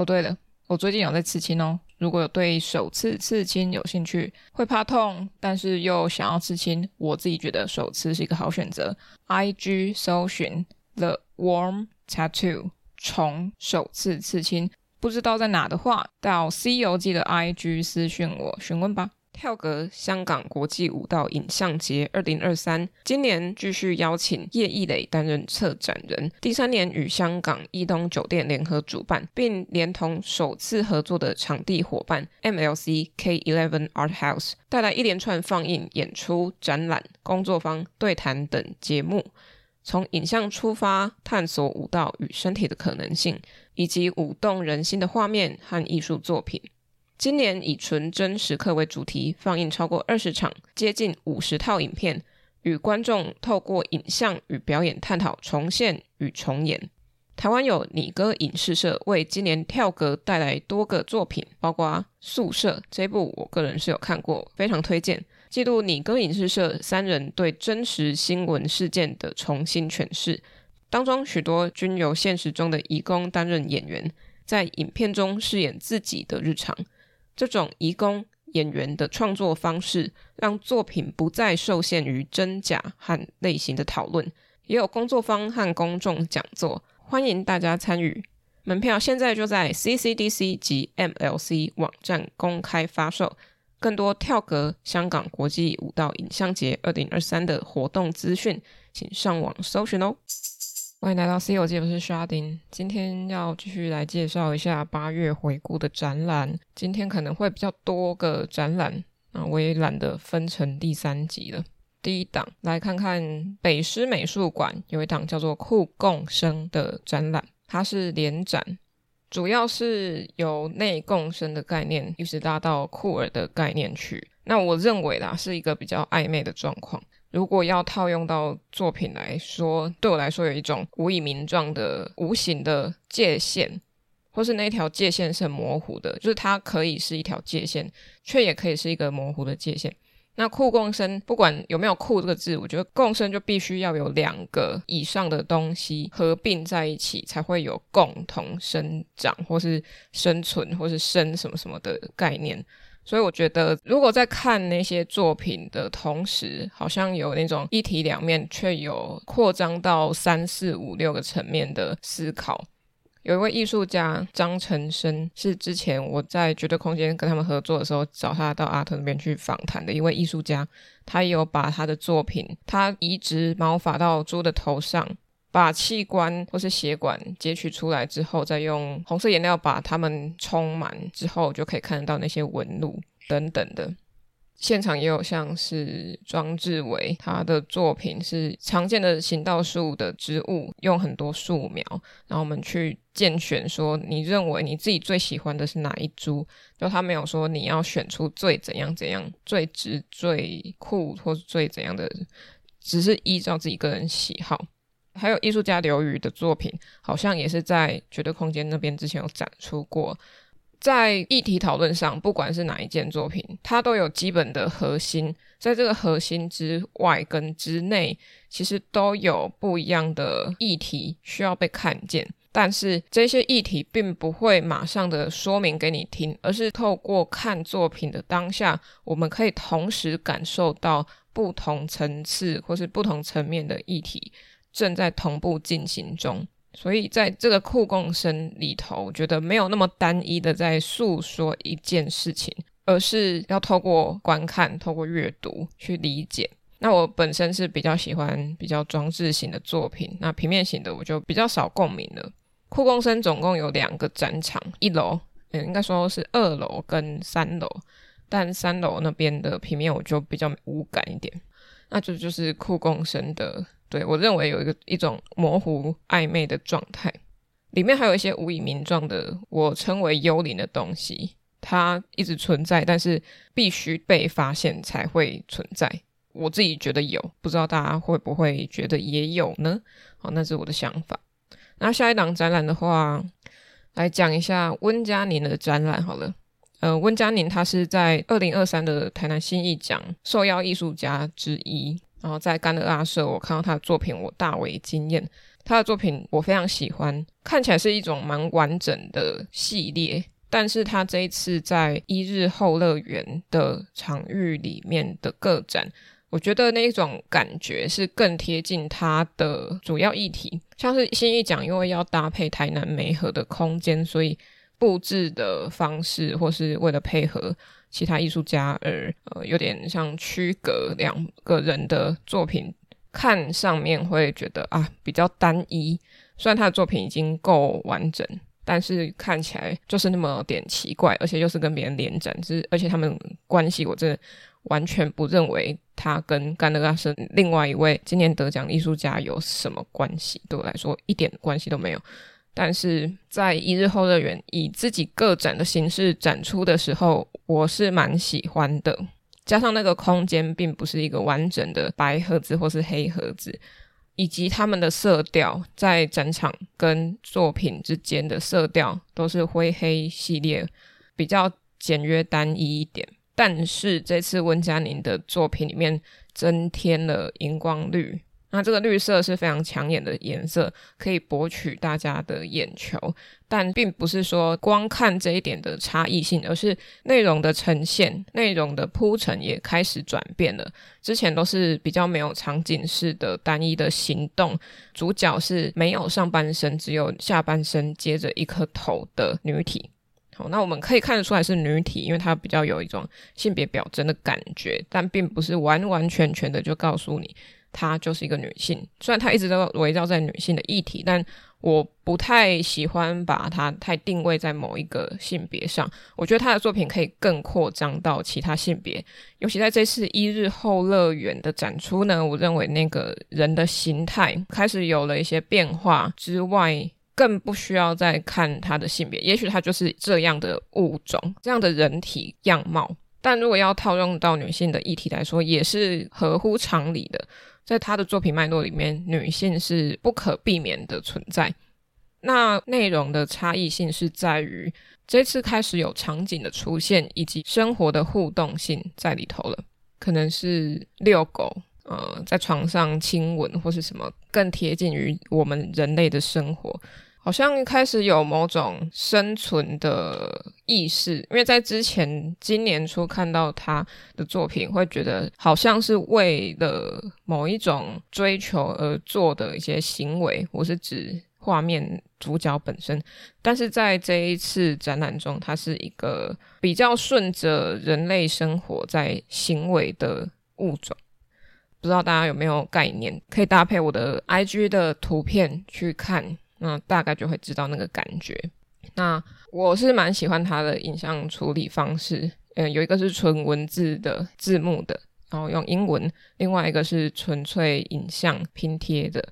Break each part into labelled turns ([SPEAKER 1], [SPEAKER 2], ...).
[SPEAKER 1] 哦，对了，我最近有在刺青哦。如果有对首次刺青有兴趣，会怕痛，但是又想要刺青，我自己觉得首次是一个好选择。IG 搜寻 The Warm Tattoo 虫首次刺青，不知道在哪的话，到《C 游记》的 IG 私讯我询问吧。跳格香港国际舞蹈影像节二零二三，今年继续邀请叶艺磊担任策展人，第三年与香港伊东酒店联合主办，并连同首次合作的场地伙伴 MLC K Eleven Art House 带来一连串放映、演出、展览、工作坊、对谈等节目，从影像出发，探索舞蹈与身体的可能性，以及舞动人心的画面和艺术作品。今年以纯真时刻为主题，放映超过二十场，接近五十套影片，与观众透过影像与表演探讨重现与重演。台湾有你歌影视社为今年跳格带来多个作品，包括《宿舍》这部，我个人是有看过，非常推荐。记录你歌影视社三人对真实新闻事件的重新诠释，当中许多均由现实中的移工担任演员，在影片中饰演自己的日常。这种移工演员的创作方式，让作品不再受限于真假和类型的讨论，也有工作坊和公众讲座，欢迎大家参与。门票现在就在 CCDC 及 MLC 网站公开发售。更多跳格香港国际舞蹈影像节二零二三的活动资讯，请上网搜寻哦。欢迎来到 C 游记，我是沙丁。今天要继续来介绍一下八月回顾的展览。今天可能会比较多个展览，啊，我也懒得分成第三集了。第一档来看看北师美术馆有一档叫做“酷共生”的展览，它是联展，主要是由内共生的概念一直拉到酷儿的概念去。那我认为啦，是一个比较暧昧的状况。如果要套用到作品来说，对我来说有一种无以名状的无形的界限，或是那条界限是很模糊的，就是它可以是一条界限，却也可以是一个模糊的界限。那酷共生，不管有没有“酷”这个字，我觉得共生就必须要有两个以上的东西合并在一起，才会有共同生长，或是生存，或是生什么什么的概念。所以我觉得，如果在看那些作品的同时，好像有那种一体两面，却有扩张到三四五六个层面的思考。有一位艺术家张成生，是之前我在绝对空间跟他们合作的时候，找他到阿特那边去访谈的一位艺术家。他也有把他的作品，他移植毛发到猪的头上。把器官或是血管截取出来之后，再用红色颜料把它们充满之后，就可以看得到那些纹路等等的。现场也有像是庄志伟，他的作品是常见的行道树的植物，用很多树苗，然后我们去拣选说，你认为你自己最喜欢的是哪一株？就他没有说你要选出最怎样怎样、最直、最酷或是最怎样的，只是依照自己个人喜好。还有艺术家刘宇的作品，好像也是在绝对空间那边之前有展出过。在议题讨论上，不管是哪一件作品，它都有基本的核心，在这个核心之外跟之内，其实都有不一样的议题需要被看见。但是这些议题并不会马上的说明给你听，而是透过看作品的当下，我们可以同时感受到不同层次或是不同层面的议题。正在同步进行中，所以在这个酷共生里头，我觉得没有那么单一的在诉说一件事情，而是要透过观看、透过阅读去理解。那我本身是比较喜欢比较装置型的作品，那平面型的我就比较少共鸣了。酷共生总共有两个展场，一楼，嗯，应该说是二楼跟三楼，但三楼那边的平面我就比较无感一点。那这就，就是酷共生的。对，我认为有一个一种模糊暧昧的状态，里面还有一些无以名状的，我称为幽灵的东西，它一直存在，但是必须被发现才会存在。我自己觉得有，不知道大家会不会觉得也有呢？好，那是我的想法。那下一档展览的话，来讲一下温嘉宁的展览好了。呃，温嘉宁他是在二零二三的台南新艺奖受邀艺术家之一。然后在甘德阿舍，我看到他的作品，我大为惊艳。他的作品我非常喜欢，看起来是一种蛮完整的系列。但是他这一次在一日后乐园的场域里面的个展，我觉得那一种感觉是更贴近他的主要议题。像是新一讲，因为要搭配台南梅河的空间，所以布置的方式或是为了配合其他艺术家而呃，有点像区隔两个人的作品。看上面会觉得啊比较单一，虽然他的作品已经够完整，但是看起来就是那么点奇怪，而且又是跟别人连展，是而且他们关系，我真的完全不认为他跟甘德拉是另外一位今年得奖艺术家有什么关系，对我来说一点关系都没有。但是在一日后乐园以自己个展的形式展出的时候，我是蛮喜欢的。加上那个空间并不是一个完整的白盒子或是黑盒子，以及他们的色调在展场跟作品之间的色调都是灰黑系列，比较简约单一一点。但是这次温嘉宁的作品里面增添了荧光绿。那这个绿色是非常抢眼的颜色，可以博取大家的眼球，但并不是说光看这一点的差异性，而是内容的呈现、内容的铺陈也开始转变了。之前都是比较没有场景式的单一的行动，主角是没有上半身，只有下半身接着一颗头的女体。好，那我们可以看得出来是女体，因为它比较有一种性别表征的感觉，但并不是完完全全的就告诉你。她就是一个女性，虽然她一直都围绕在女性的议题，但我不太喜欢把她太定位在某一个性别上。我觉得她的作品可以更扩张到其他性别，尤其在这次一日后乐园的展出呢，我认为那个人的形态开始有了一些变化之外，更不需要再看她的性别，也许她就是这样的物种，这样的人体样貌。但如果要套用到女性的议题来说，也是合乎常理的。在他的作品脉络里面，女性是不可避免的存在。那内容的差异性是在于这次开始有场景的出现，以及生活的互动性在里头了。可能是遛狗，呃，在床上亲吻，或是什么更贴近于我们人类的生活。好像开始有某种生存的意识，因为在之前今年初看到他的作品，会觉得好像是为了某一种追求而做的一些行为，我是指画面主角本身。但是在这一次展览中，它是一个比较顺着人类生活在行为的物种，不知道大家有没有概念？可以搭配我的 IG 的图片去看。那大概就会知道那个感觉。那我是蛮喜欢他的影像处理方式，嗯，有一个是纯文字的字幕的，然后用英文；另外一个是纯粹影像拼贴的。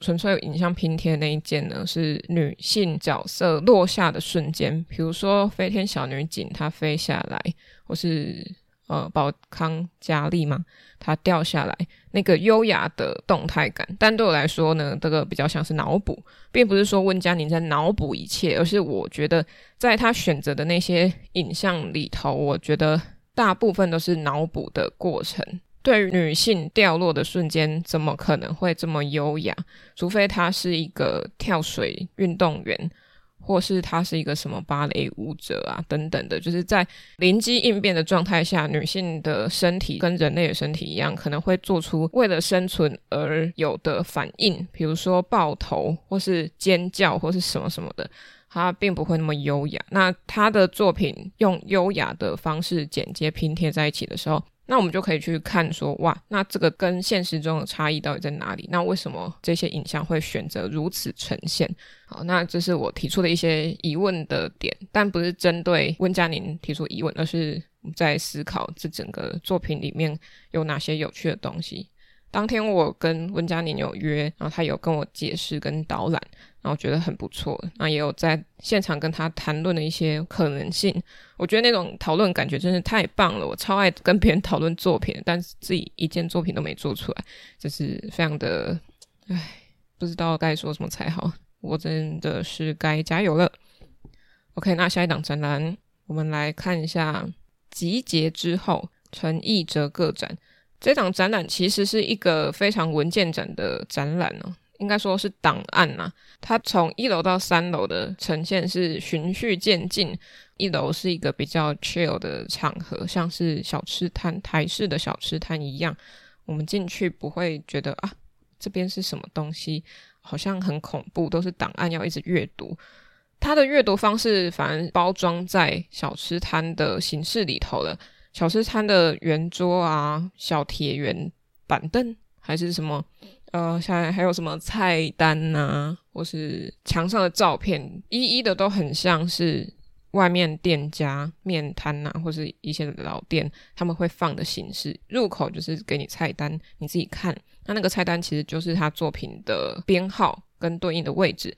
[SPEAKER 1] 纯粹影像拼贴那一件呢，是女性角色落下的瞬间，比如说飞天小女警她飞下来，或是。呃，宝康佳丽嘛，它掉下来那个优雅的动态感，但对我来说呢，这个比较像是脑补，并不是说温嘉宁在脑补一切，而是我觉得在他选择的那些影像里头，我觉得大部分都是脑补的过程。对于女性掉落的瞬间，怎么可能会这么优雅？除非她是一个跳水运动员。或是他是一个什么芭蕾舞者啊，等等的，就是在临机应变的状态下，女性的身体跟人类的身体一样，可能会做出为了生存而有的反应，比如说抱头，或是尖叫，或是什么什么的，他并不会那么优雅。那他的作品用优雅的方式剪接拼贴在一起的时候。那我们就可以去看说，哇，那这个跟现实中的差异到底在哪里？那为什么这些影像会选择如此呈现？好，那这是我提出的一些疑问的点，但不是针对温嘉宁提出疑问，而是在思考这整个作品里面有哪些有趣的东西。当天我跟温嘉宁有约，然后他有跟我解释跟导览，然后觉得很不错。那也有在现场跟他谈论的一些可能性。我觉得那种讨论感觉真是太棒了，我超爱跟别人讨论作品，但是自己一件作品都没做出来，就是非常的，唉，不知道该说什么才好。我真的是该加油了。OK，那下一档展览，我们来看一下集结之后陈奕哲个展。这场展览其实是一个非常文件展的展览哦，应该说是档案呐、啊。它从一楼到三楼的呈现是循序渐进，一楼是一个比较 chill 的场合，像是小吃摊、台式的小吃摊一样。我们进去不会觉得啊，这边是什么东西，好像很恐怖，都是档案要一直阅读。它的阅读方式反而包装在小吃摊的形式里头了。小吃摊的圆桌啊，小铁圆板凳，还是什么？呃，像还有什么菜单呐、啊，或是墙上的照片，一一的都很像是外面店家面摊呐，或是一些老店他们会放的形式。入口就是给你菜单，你自己看。那那个菜单其实就是他作品的编号跟对应的位置，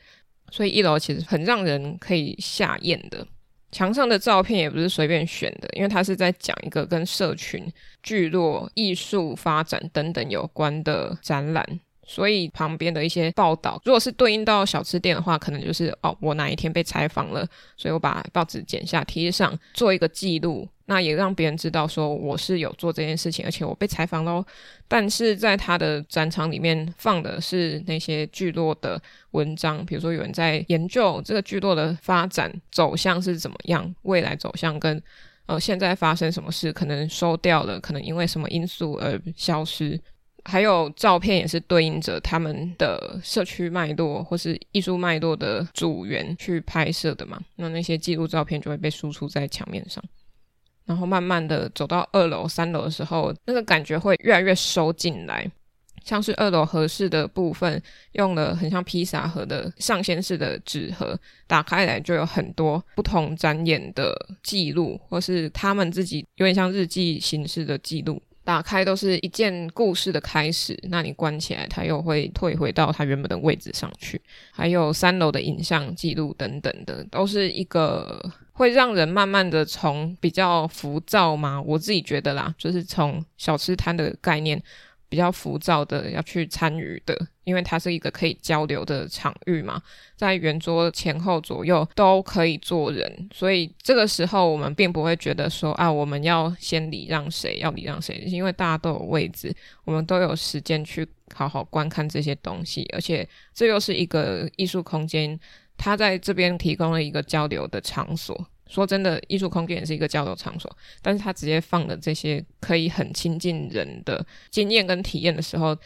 [SPEAKER 1] 所以一楼其实很让人可以下咽的。墙上的照片也不是随便选的，因为他是在讲一个跟社群、聚落、艺术发展等等有关的展览。所以旁边的一些报道，如果是对应到小吃店的话，可能就是哦，我哪一天被采访了，所以我把报纸剪下贴上，做一个记录，那也让别人知道说我是有做这件事情，而且我被采访喽。但是在他的展场里面放的是那些聚落的文章，比如说有人在研究这个聚落的发展走向是怎么样，未来走向跟呃现在发生什么事，可能收掉了，可能因为什么因素而消失。还有照片也是对应着他们的社区脉络或是艺术脉络的组员去拍摄的嘛，那那些记录照片就会被输出在墙面上，然后慢慢的走到二楼、三楼的时候，那个感觉会越来越收进来，像是二楼合适的部分，用了很像披萨盒的上掀式的纸盒，打开来就有很多不同展演的记录，或是他们自己有点像日记形式的记录。打开都是一件故事的开始，那你关起来，它又会退回到它原本的位置上去。还有三楼的影像记录等等的，都是一个会让人慢慢的从比较浮躁嘛，我自己觉得啦，就是从小吃摊的概念。比较浮躁的要去参与的，因为它是一个可以交流的场域嘛，在圆桌前后左右都可以坐人，所以这个时候我们并不会觉得说啊，我们要先礼让谁，要礼让谁，因为大家都有位置，我们都有时间去好好观看这些东西，而且这又是一个艺术空间，它在这边提供了一个交流的场所。说真的，艺术空间也是一个交流场所，但是他直接放的这些可以很亲近人的经验跟体验的时候，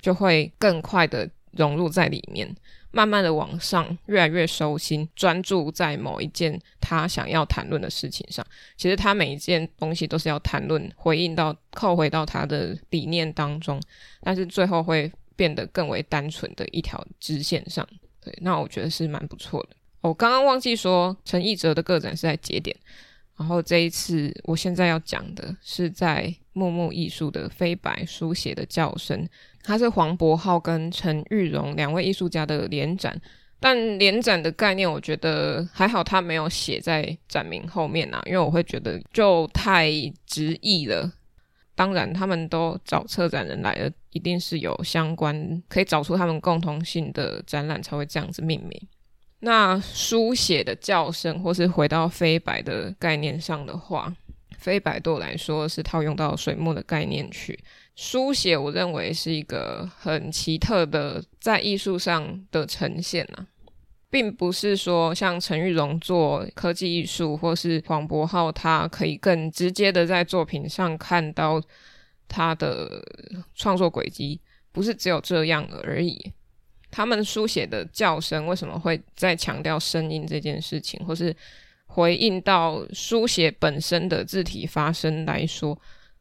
[SPEAKER 1] 就会更快的融入在里面，慢慢的往上，越来越收心，专注在某一件他想要谈论的事情上。其实他每一件东西都是要谈论，回应到，扣回到他的理念当中，但是最后会变得更为单纯的一条支线上。对，那我觉得是蛮不错的。我刚刚忘记说，陈奕哲的个展是在节点，然后这一次我现在要讲的是在木木艺术的飞白书写的叫声，它是黄柏皓跟陈玉荣两位艺术家的联展，但联展的概念我觉得还好，他没有写在展名后面啊，因为我会觉得就太直译了。当然，他们都找策展人来了，一定是有相关可以找出他们共同性的展览才会这样子命名。那书写的叫声，或是回到飞白的概念上的话，飞白对我来说是套用到水墨的概念去书写。我认为是一个很奇特的在艺术上的呈现啊，并不是说像陈玉荣做科技艺术，或是黄柏浩他可以更直接的在作品上看到他的创作轨迹，不是只有这样而已。他们书写的叫声为什么会再强调声音这件事情，或是回应到书写本身的字体发声来说，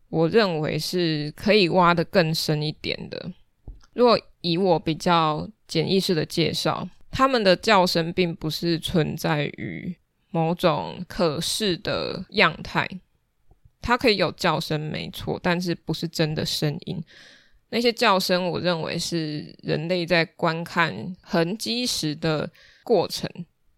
[SPEAKER 1] 我认为是可以挖得更深一点的。如果以我比较简易式的介绍，他们的叫声并不是存在于某种可视的样态，它可以有叫声没错，但是不是真的声音。那些叫声，我认为是人类在观看痕迹时的过程，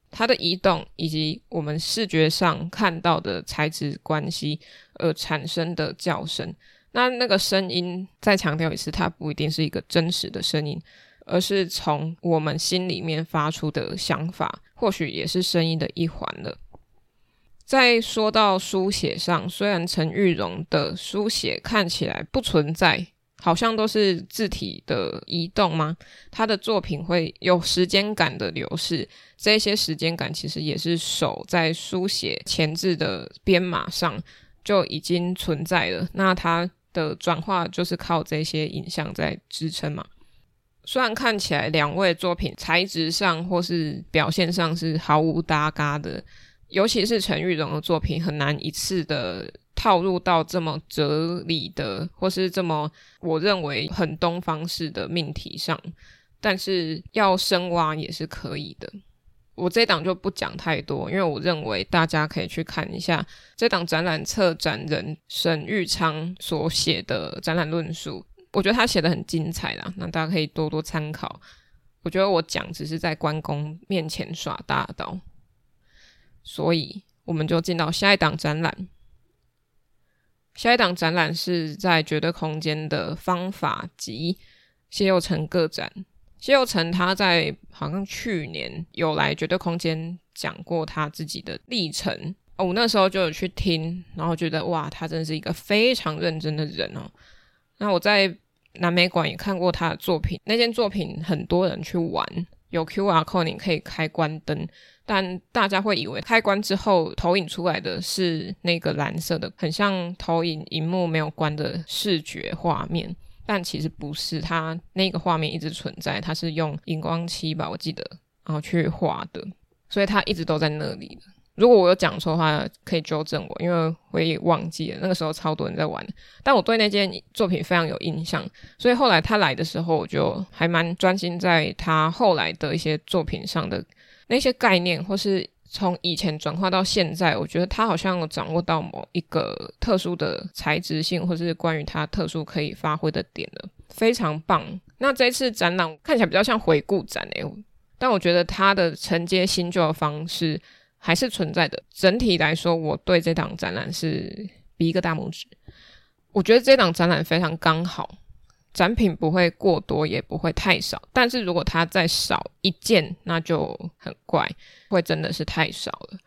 [SPEAKER 1] 它的移动以及我们视觉上看到的材质关系而产生的叫声。那那个声音，再强调一次，它不一定是一个真实的声音，而是从我们心里面发出的想法，或许也是声音的一环了。再说到书写上，虽然陈玉荣的书写看起来不存在。好像都是字体的移动吗？他的作品会有时间感的流逝，这些时间感其实也是手在书写前置的编码上就已经存在了。那它的转化就是靠这些影像在支撑嘛。虽然看起来两位作品材质上或是表现上是毫无搭嘎的，尤其是陈玉蓉的作品很难一次的。套入到这么哲理的，或是这么我认为很东方式的命题上，但是要深挖也是可以的。我这档就不讲太多，因为我认为大家可以去看一下这档展览策展人沈玉昌所写的展览论述，我觉得他写的很精彩啦，那大家可以多多参考。我觉得我讲只是在关公面前耍大刀，所以我们就进到下一档展览。下一档展览是在绝对空间的方法集谢佑成个展。谢佑成他在好像去年有来绝对空间讲过他自己的历程哦，我那时候就有去听，然后觉得哇，他真是一个非常认真的人哦。那我在南美馆也看过他的作品，那件作品很多人去玩，有 QR code 你可以开关灯。但大家会以为开关之后投影出来的是那个蓝色的，很像投影荧幕没有关的视觉画面，但其实不是，它那个画面一直存在，它是用荧光漆吧，我记得，然后去画的，所以它一直都在那里。如果我有讲错的话，可以纠正我，因为我也忘记了那个时候超多人在玩，但我对那件作品非常有印象，所以后来他来的时候，我就还蛮专心在他后来的一些作品上的。那些概念，或是从以前转化到现在，我觉得他好像有掌握到某一个特殊的材质性，或是关于他特殊可以发挥的点了，非常棒。那这次展览看起来比较像回顾展诶，但我觉得他的承接新旧的方式还是存在的。整体来说，我对这档展览是比一个大拇指。我觉得这档展览非常刚好。展品不会过多，也不会太少。但是如果它再少一件，那就很怪，会真的是太少了。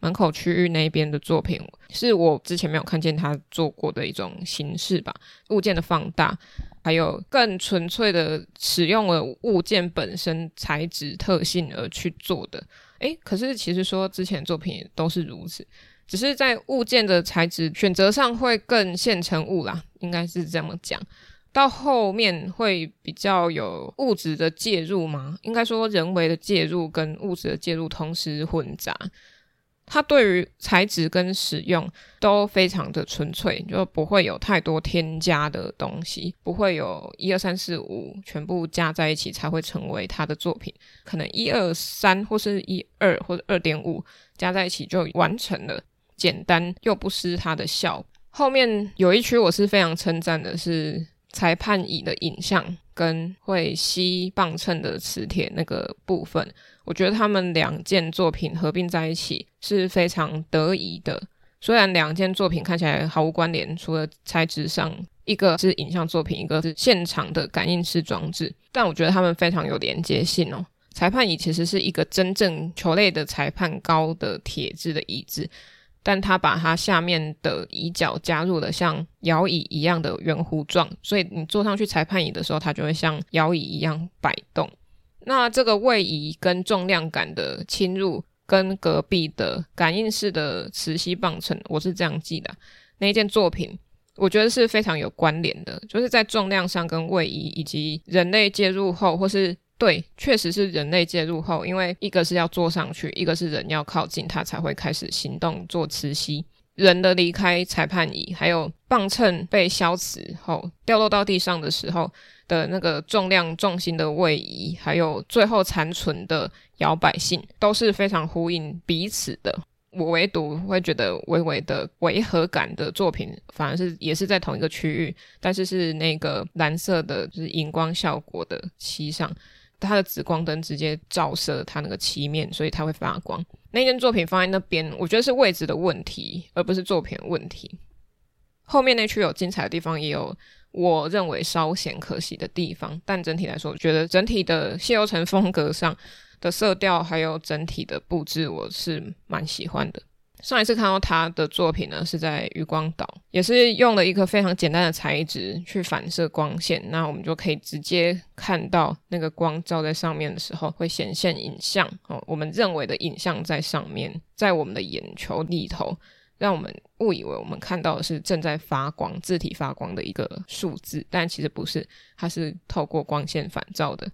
[SPEAKER 1] 门口区域那边的作品，是我之前没有看见他做过的一种形式吧？物件的放大，还有更纯粹的使用了物件本身材质特性而去做的。诶，可是其实说之前作品都是如此，只是在物件的材质选择上会更现成物啦，应该是这么讲。到后面会比较有物质的介入吗？应该说人为的介入跟物质的介入同时混杂。它对于材质跟使用都非常的纯粹，就不会有太多添加的东西，不会有一二三四五全部加在一起才会成为他的作品。可能一二三或是一二或者二点五加在一起就完成了，简单又不失它的效。后面有一区我是非常称赞的是。裁判椅的影像跟会吸磅秤的磁铁那个部分，我觉得他们两件作品合并在一起是非常得宜的。虽然两件作品看起来毫无关联，除了材质上，一个是影像作品，一个是现场的感应式装置，但我觉得他们非常有连接性哦。裁判椅其实是一个真正球类的裁判高的铁质的椅子。但它把它下面的椅脚加入了像摇椅一样的圆弧状，所以你坐上去裁判椅的时候，它就会像摇椅一样摆动。那这个位移跟重量感的侵入，跟隔壁的感应式的磁吸磅秤，我是这样记的。那一件作品，我觉得是非常有关联的，就是在重量上跟位移，以及人类介入后或是。对，确实是人类介入后，因为一个是要坐上去，一个是人要靠近它才会开始行动做磁吸。人的离开裁判椅，还有磅秤被消磁后掉落到地上的时候的那个重量重心的位移，还有最后残存的摇摆性，都是非常呼应彼此的。我唯独会觉得微微的违和感的作品，反而是也是在同一个区域，但是是那个蓝色的，就是荧光效果的漆上。它的紫光灯直接照射它那个漆面，所以它会发光。那件作品放在那边，我觉得是位置的问题，而不是作品的问题。后面那区有精彩的地方，也有我认为稍显可惜的地方。但整体来说，我觉得整体的谢佑成风格上的色调，还有整体的布置，我是蛮喜欢的。上一次看到他的作品呢，是在渔光岛，也是用了一个非常简单的材质去反射光线，那我们就可以直接看到那个光照在上面的时候会显现影像哦，我们认为的影像在上面，在我们的眼球里头，让我们误以为我们看到的是正在发光、字体发光的一个数字，但其实不是，它是透过光线反照的。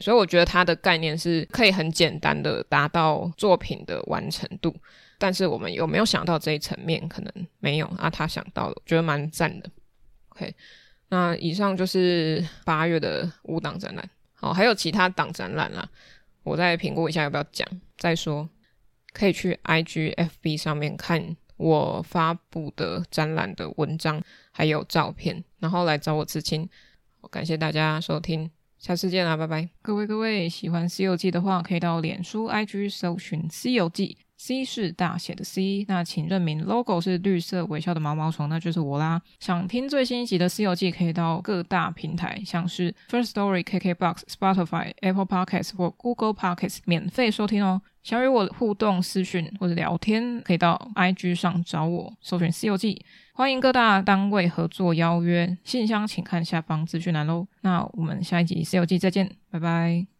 [SPEAKER 1] 所以我觉得它的概念是可以很简单的达到作品的完成度。但是我们有没有想到这一层面？可能没有啊，他想到了，我觉得蛮赞的。OK，那以上就是八月的五档展览。好，还有其他档展览啦，我再评估一下要不要讲再说。可以去 IGFB 上面看我发布的展览的文章还有照片，然后来找我刺青。感谢大家收听，下次见啦，拜拜。各位各位，喜欢《西游记》的话，可以到脸书 IG 搜寻《西游记》。C 是大写的 C，那请认明 logo 是绿色微笑的毛毛虫，那就是我啦。想听最新一集的《西游记》，可以到各大平台，像是 First Story、KKBox、Spotify、Apple Podcasts 或 Google Podcasts 免费收听哦。想与我互动私讯或者聊天，可以到 IG 上找我，搜寻《西游记》。欢迎各大单位合作邀约，信箱请看下方资讯栏喽。那我们下一集《西游记》再见，拜拜。